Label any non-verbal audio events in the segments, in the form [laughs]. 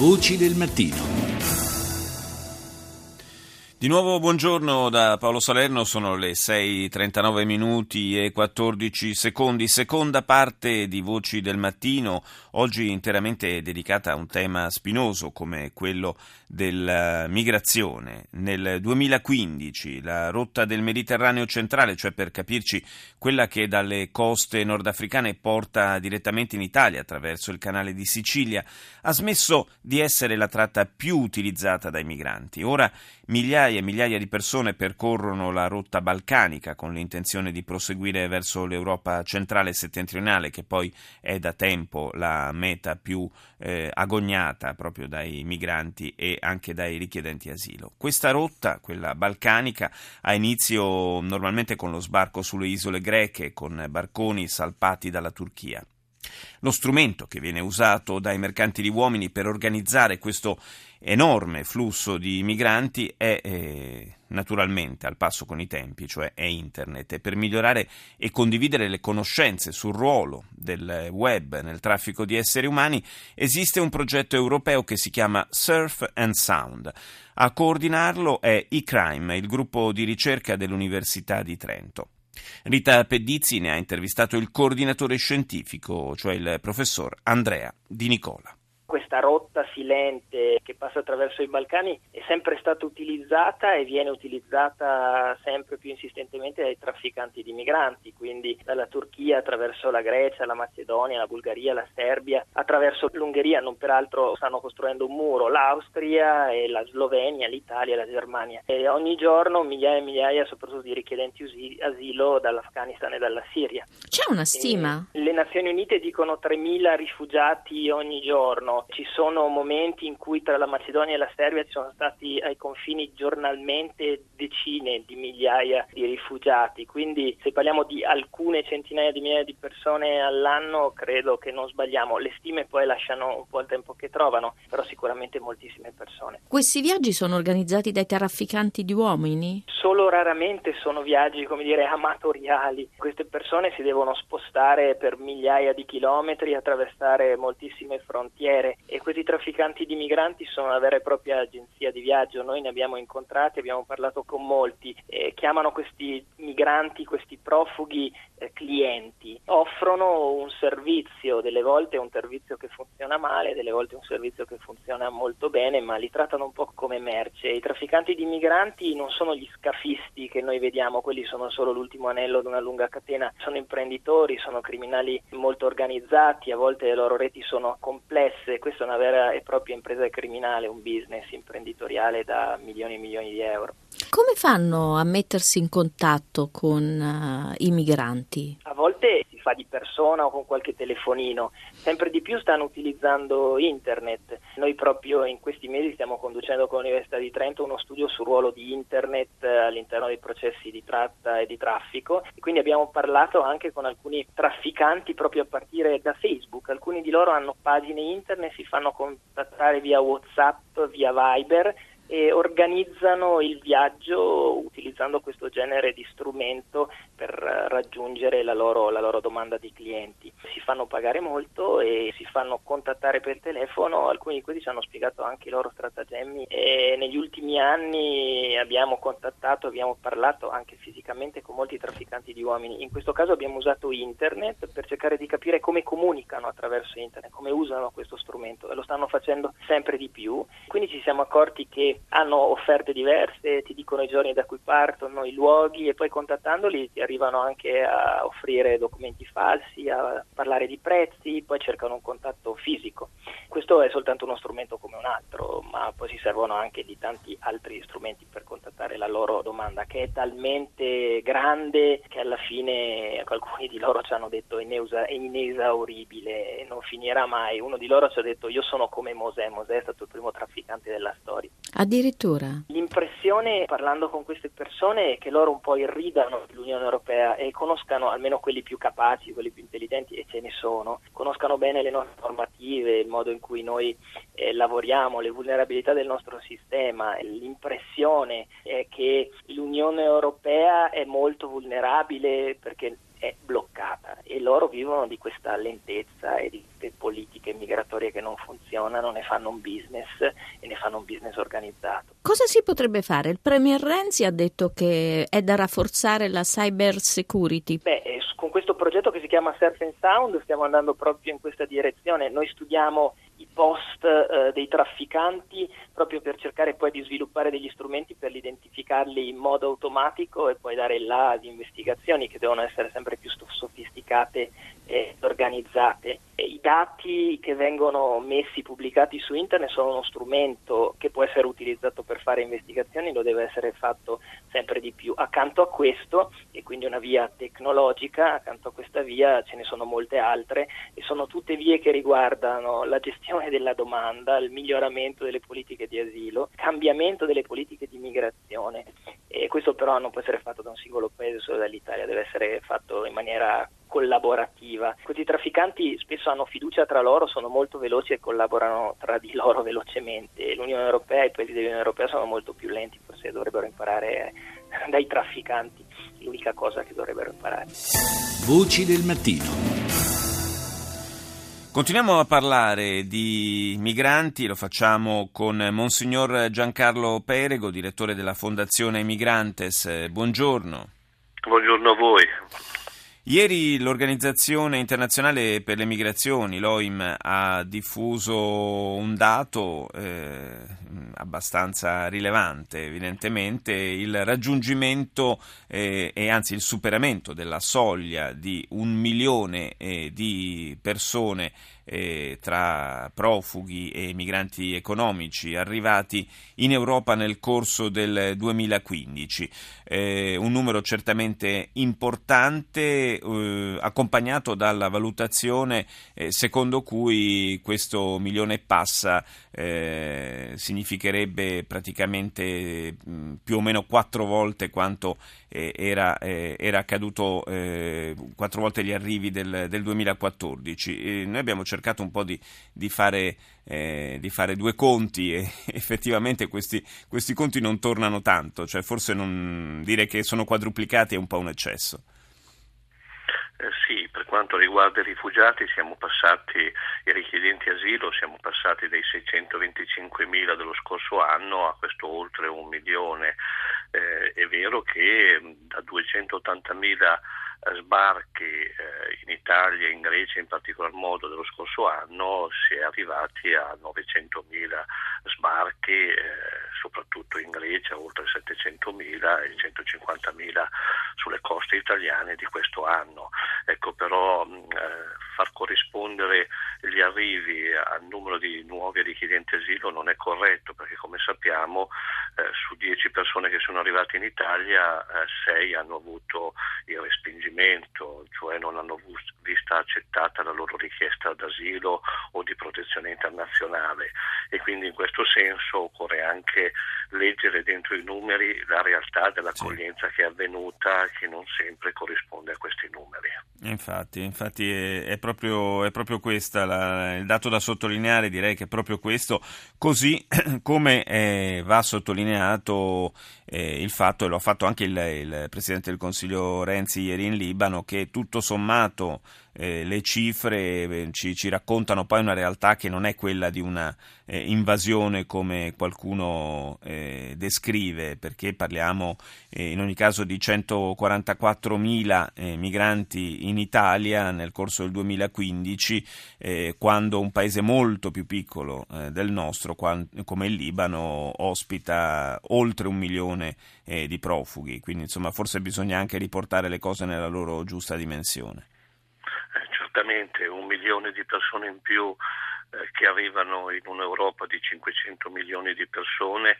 Voci del mattino. Di nuovo buongiorno da Paolo Salerno, sono le 6.39 minuti e 14 secondi, seconda parte di Voci del Mattino, oggi interamente dedicata a un tema spinoso come quello della migrazione. Nel 2015 la rotta del Mediterraneo centrale, cioè per capirci quella che dalle coste nordafricane porta direttamente in Italia attraverso il canale di Sicilia, ha smesso di essere la tratta più utilizzata dai migranti. Ora migliaia e migliaia di persone percorrono la rotta balcanica con l'intenzione di proseguire verso l'Europa centrale e settentrionale, che poi è da tempo la meta più eh, agognata proprio dai migranti e anche dai richiedenti asilo. Questa rotta, quella balcanica, ha inizio normalmente con lo sbarco sulle isole greche, con barconi salpati dalla Turchia. Lo strumento che viene usato dai mercanti di uomini per organizzare questo enorme flusso di migranti è eh, naturalmente al passo con i tempi, cioè è internet. E per migliorare e condividere le conoscenze sul ruolo del web nel traffico di esseri umani esiste un progetto europeo che si chiama Surf and Sound. A coordinarlo è eCrime, il gruppo di ricerca dell'Università di Trento. Rita Pedizzi ne ha intervistato il coordinatore scientifico, cioè il professor Andrea Di Nicola questa rotta silente che passa attraverso i Balcani è sempre stata utilizzata e viene utilizzata sempre più insistentemente dai trafficanti di migranti, quindi dalla Turchia attraverso la Grecia, la Macedonia, la Bulgaria, la Serbia, attraverso l'Ungheria, non peraltro stanno costruendo un muro, l'Austria e la Slovenia, l'Italia e la Germania. E ogni giorno migliaia e migliaia soprattutto di richiedenti asilo dall'Afghanistan e dalla Siria. C'è una stima? E le Nazioni Unite dicono 3.000 rifugiati ogni giorno ci sono momenti in cui tra la Macedonia e la Serbia ci sono stati ai confini giornalmente decine di migliaia di rifugiati, quindi se parliamo di alcune centinaia di migliaia di persone all'anno credo che non sbagliamo, le stime poi lasciano un po' il tempo che trovano, però sicuramente moltissime persone. Questi viaggi sono organizzati dai trafficanti di uomini? Solo raramente sono viaggi, come dire, amatoriali. Queste persone si devono spostare per migliaia di chilometri, attraversare moltissime frontiere e questi trafficanti di migranti sono una vera e propria agenzia di viaggio. Noi ne abbiamo incontrati, abbiamo parlato con molti, eh, chiamano questi migranti, questi profughi eh, clienti, offrono un servizio, delle volte un servizio che funziona male, delle volte un servizio che funziona molto bene, ma li trattano un po' come merce. I trafficanti di migranti non sono gli scafisti che noi vediamo, quelli sono solo l'ultimo anello di una lunga catena, sono imprenditori, sono criminali molto organizzati, a volte le loro reti sono complesse, questa è una vera e propria impresa criminale, un business imprenditoriale da milioni e milioni di euro. Come fanno a mettersi in contatto con uh, i migranti? A volte fa di persona o con qualche telefonino, sempre di più stanno utilizzando internet. Noi proprio in questi mesi stiamo conducendo con l'Università di Trento uno studio sul ruolo di internet all'interno dei processi di tratta e di traffico e quindi abbiamo parlato anche con alcuni trafficanti proprio a partire da Facebook. Alcuni di loro hanno pagine internet, si fanno contattare via WhatsApp, via Viber e organizzano il viaggio utilizzando questo genere di strumento per raggiungere la loro, la loro, domanda di clienti. Si fanno pagare molto e si fanno contattare per telefono, alcuni di questi ci hanno spiegato anche i loro stratagemmi e negli ultimi anni abbiamo contattato, abbiamo parlato anche fisicamente con molti trafficanti di uomini. In questo caso abbiamo usato internet per cercare di capire come comunicano attraverso internet, come usano questo strumento e lo stanno facendo sempre di più. Quindi ci siamo accorti che hanno offerte diverse, ti dicono i giorni da cui partono, i luoghi e poi contattandoli ti arrivano anche a offrire documenti falsi, a parlare di prezzi, poi cercano un contatto fisico. Questo è soltanto uno strumento come un altro, ma poi si servono anche di tanti altri strumenti per contattare la loro domanda, che è talmente grande che alla fine alcuni di loro ci hanno detto è inesauribile, non finirà mai. Uno di loro ci ha detto io sono come Mosè, Mosè è stato il primo trafficante della storia. Addirittura. L'impressione, parlando con queste persone, è che loro un po' irridano l'Unione Europea e conoscano, almeno quelli più capaci, quelli più intelligenti, e ce ne sono, conoscano bene le nostre normative, il modo in cui noi eh, lavoriamo, le vulnerabilità del nostro sistema. L'impressione è che l'Unione Europea è molto vulnerabile perché è bloccata e loro vivono di questa lentezza e di queste politiche migratorie che non funzionano, ne fanno un business e ne fanno un business organizzato. Cosa si potrebbe fare? Il Premier Renzi ha detto che è da rafforzare la cyber security. Beh, eh, con questo progetto che si chiama Surf and Sound stiamo andando proprio in questa direzione. Noi studiamo post eh, dei trafficanti proprio per cercare poi di sviluppare degli strumenti per identificarli in modo automatico e poi dare là ad investigazioni che devono essere sempre più sofisticate e organizzate. I dati che vengono messi, pubblicati su internet sono uno strumento che può essere utilizzato per fare investigazioni, lo deve essere fatto sempre di più. Accanto a questo, e quindi una via tecnologica, accanto a questa via ce ne sono molte altre e sono tutte vie che riguardano la gestione della domanda, il miglioramento delle politiche di asilo, cambiamento delle politiche di migrazione. E questo però non può essere fatto da un singolo paese, solo dall'Italia, deve essere fatto in maniera collaborativa. Questi trafficanti spesso hanno fiducia tra loro, sono molto veloci e collaborano tra di loro [laughs] velocemente. L'Unione Europea e i paesi dell'Unione Europea sono molto più lenti, forse dovrebbero imparare [laughs] dai trafficanti, l'unica cosa che dovrebbero imparare. Voci del mattino. Continuiamo a parlare di migranti, lo facciamo con Monsignor Giancarlo Perego, direttore della Fondazione Migrantes. Buongiorno. Buongiorno a voi. Ieri l'Organizzazione Internazionale per le Migrazioni, l'OIM, ha diffuso un dato eh, abbastanza rilevante, evidentemente, il raggiungimento eh, e anzi il superamento della soglia di un milione eh, di persone eh, tra profughi e migranti economici arrivati in Europa nel corso del 2015. Eh, un numero certamente importante, eh, accompagnato dalla valutazione eh, secondo cui questo milione e passa eh, significherebbe praticamente mh, più o meno quattro volte quanto eh, era, era, accaduto quattro volte gli arrivi del, del 2014. noi abbiamo cercato un po' di, di, fare, eh, di fare, due conti e [laughs] effettivamente questi, questi conti non tornano tanto, cioè forse non, dire che sono quadruplicati è un po' un eccesso. Eh, sì, per quanto riguarda i rifugiati siamo passati, i richiedenti asilo, siamo passati dai 625.000 dello scorso anno a questo oltre un milione. Eh, è vero che da 280.000 sbarchi eh, in Italia e in Grecia in particolar modo dello scorso anno si è arrivati a 900.000 sbarchi, eh, soprattutto in Grecia oltre 700.000 e 150.000 sulle coste italiane di questo anno. Ecco però eh, far corrispondere gli arrivi al numero di nuovi richiedenti asilo non è corretto perché come sappiamo eh, su 10 persone che sono arrivate in Italia 6 eh, hanno avuto il respingimento, cioè non hanno vista accettata la loro richiesta d'asilo o di protezione internazionale e quindi in questo senso occorre anche leggere dentro i numeri la realtà dell'accoglienza sì. che è avvenuta che non sempre corrisponde a questi numeri. Infatti, infatti è, è, proprio, è proprio questa la, il dato da sottolineare, direi che è proprio questo, così [clears throat] come eh, va sottolineato eh, il fatto, e lo ha fatto anche il, il Presidente del Consiglio Renzi ieri in Libano, che tutto sommato eh, le cifre eh, ci, ci, raccontano poi una realtà che non è quella di una eh, invasione come qualcuno descrive, perché parliamo in ogni caso di 144.000 eh, migranti in Italia nel corso del 2015, quando un paese molto più piccolo del nostro, come il Libano, ospita oltre un milione di profughi. Quindi insomma forse bisogna anche riportare le cose nella loro giusta dimensione certamente un milione di persone in più eh, che arrivano in un'Europa di 500 milioni di persone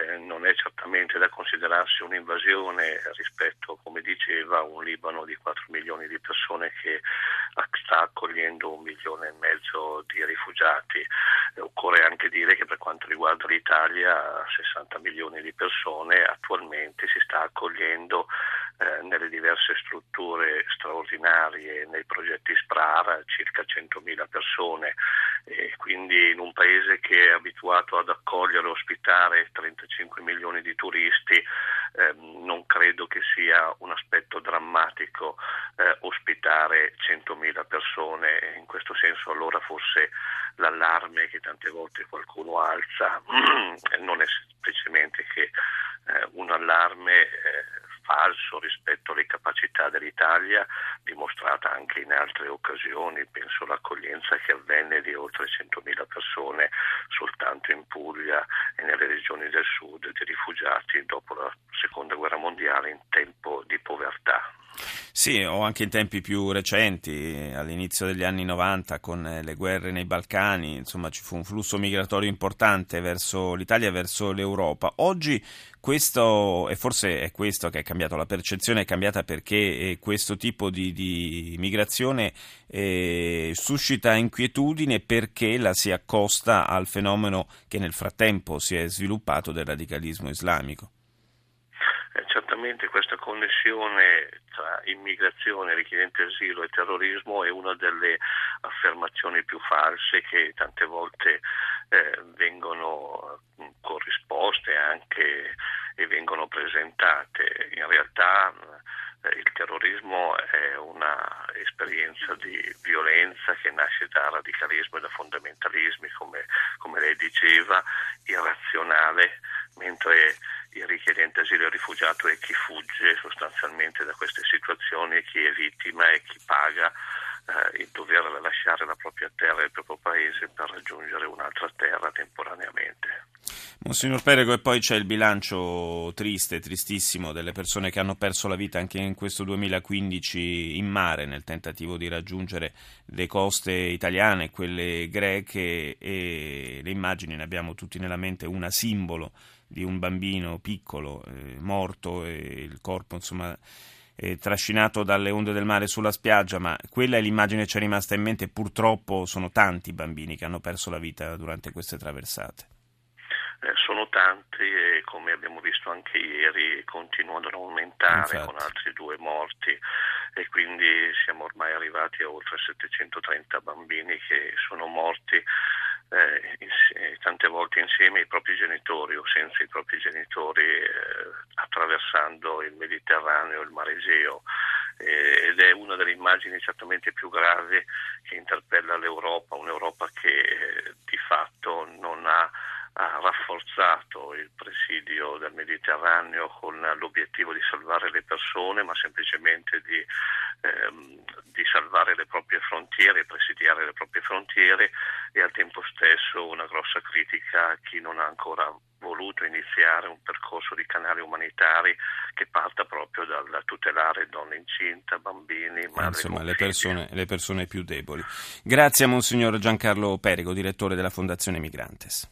eh, non è certamente da considerarsi un'invasione rispetto, come diceva, a un Libano di 4 milioni di persone che sta accogliendo un milione e mezzo di rifugiati. Eh, occorre anche dire che per quanto riguarda l'Italia, 60 milioni di persone attualmente si sta accogliendo eh, nelle diverse strutture straordinarie, nei progetti SPRAR, circa 100.000 persone. E quindi in un paese che è abituato ad accogliere e ospitare 35 milioni di turisti, eh, non credo che sia un aspetto drammatico eh, ospitare 100.000 persone, in questo senso allora forse l'allarme che tante volte qualcuno alza [clears throat] non è semplicemente che eh, un allarme falso rispetto alle capacità dell'Italia, dimostrata anche in altre occasioni, penso all'accoglienza che avvenne di oltre 100.000 persone soltanto in Puglia e nelle regioni del sud di rifugiati dopo la seconda guerra mondiale in tempo di povertà. Sì, o anche in tempi più recenti, all'inizio degli anni 90 con eh, le guerre nei Balcani, insomma ci fu un flusso migratorio importante verso l'Italia e verso l'Europa. Oggi questo, e forse è questo che è cambiato, la percezione è cambiata perché eh, questo tipo di, di migrazione eh, suscita inquietudine perché la si accosta al fenomeno che nel frattempo si è sviluppato del radicalismo islamico. Certamente questa connessione tra immigrazione, richiedente asilo e terrorismo è una delle affermazioni più false che tante volte eh, vengono corrisposte anche e vengono presentate. In realtà eh, il terrorismo è un'esperienza di violenza che nasce da radicalismo e da fondamentalismi, come, come lei diceva, irrazionale, mentre il richiedente asilo e il rifugiato è chi fugge sostanzialmente da queste è vittima e chi paga eh, il dover lasciare la propria terra e il proprio paese per raggiungere un'altra terra temporaneamente. Monsignor Perego, e poi c'è il bilancio triste, tristissimo delle persone che hanno perso la vita anche in questo 2015 in mare nel tentativo di raggiungere le coste italiane, quelle greche e le immagini ne abbiamo tutti nella mente una simbolo di un bambino piccolo eh, morto e il corpo insomma eh, trascinato dalle onde del mare sulla spiaggia, ma quella è l'immagine che ci è rimasta in mente. Purtroppo sono tanti i bambini che hanno perso la vita durante queste traversate. Eh, sono tanti e come abbiamo visto anche ieri continuano ad aumentare Infatti. con altri due morti e quindi siamo ormai arrivati a oltre 730 bambini che sono morti eh, tante volte insieme ai propri genitori o senza i propri genitori eh, attraversando il Mediterraneo il Mare Egeo eh, ed è una delle immagini certamente più gravi che interpella l'Europa, un'Europa che eh, di fatto non ha ha rafforzato il presidio del Mediterraneo con l'obiettivo di salvare le persone, ma semplicemente di, ehm, di salvare le proprie frontiere, presidiare le proprie frontiere e al tempo stesso una grossa critica a chi non ha ancora voluto iniziare un percorso di canali umanitari che parta proprio dal tutelare donne incinte, bambini, madri Insomma, le persone, le persone più deboli. Grazie a Monsignor Giancarlo Perigo, direttore della Fondazione Migrantes.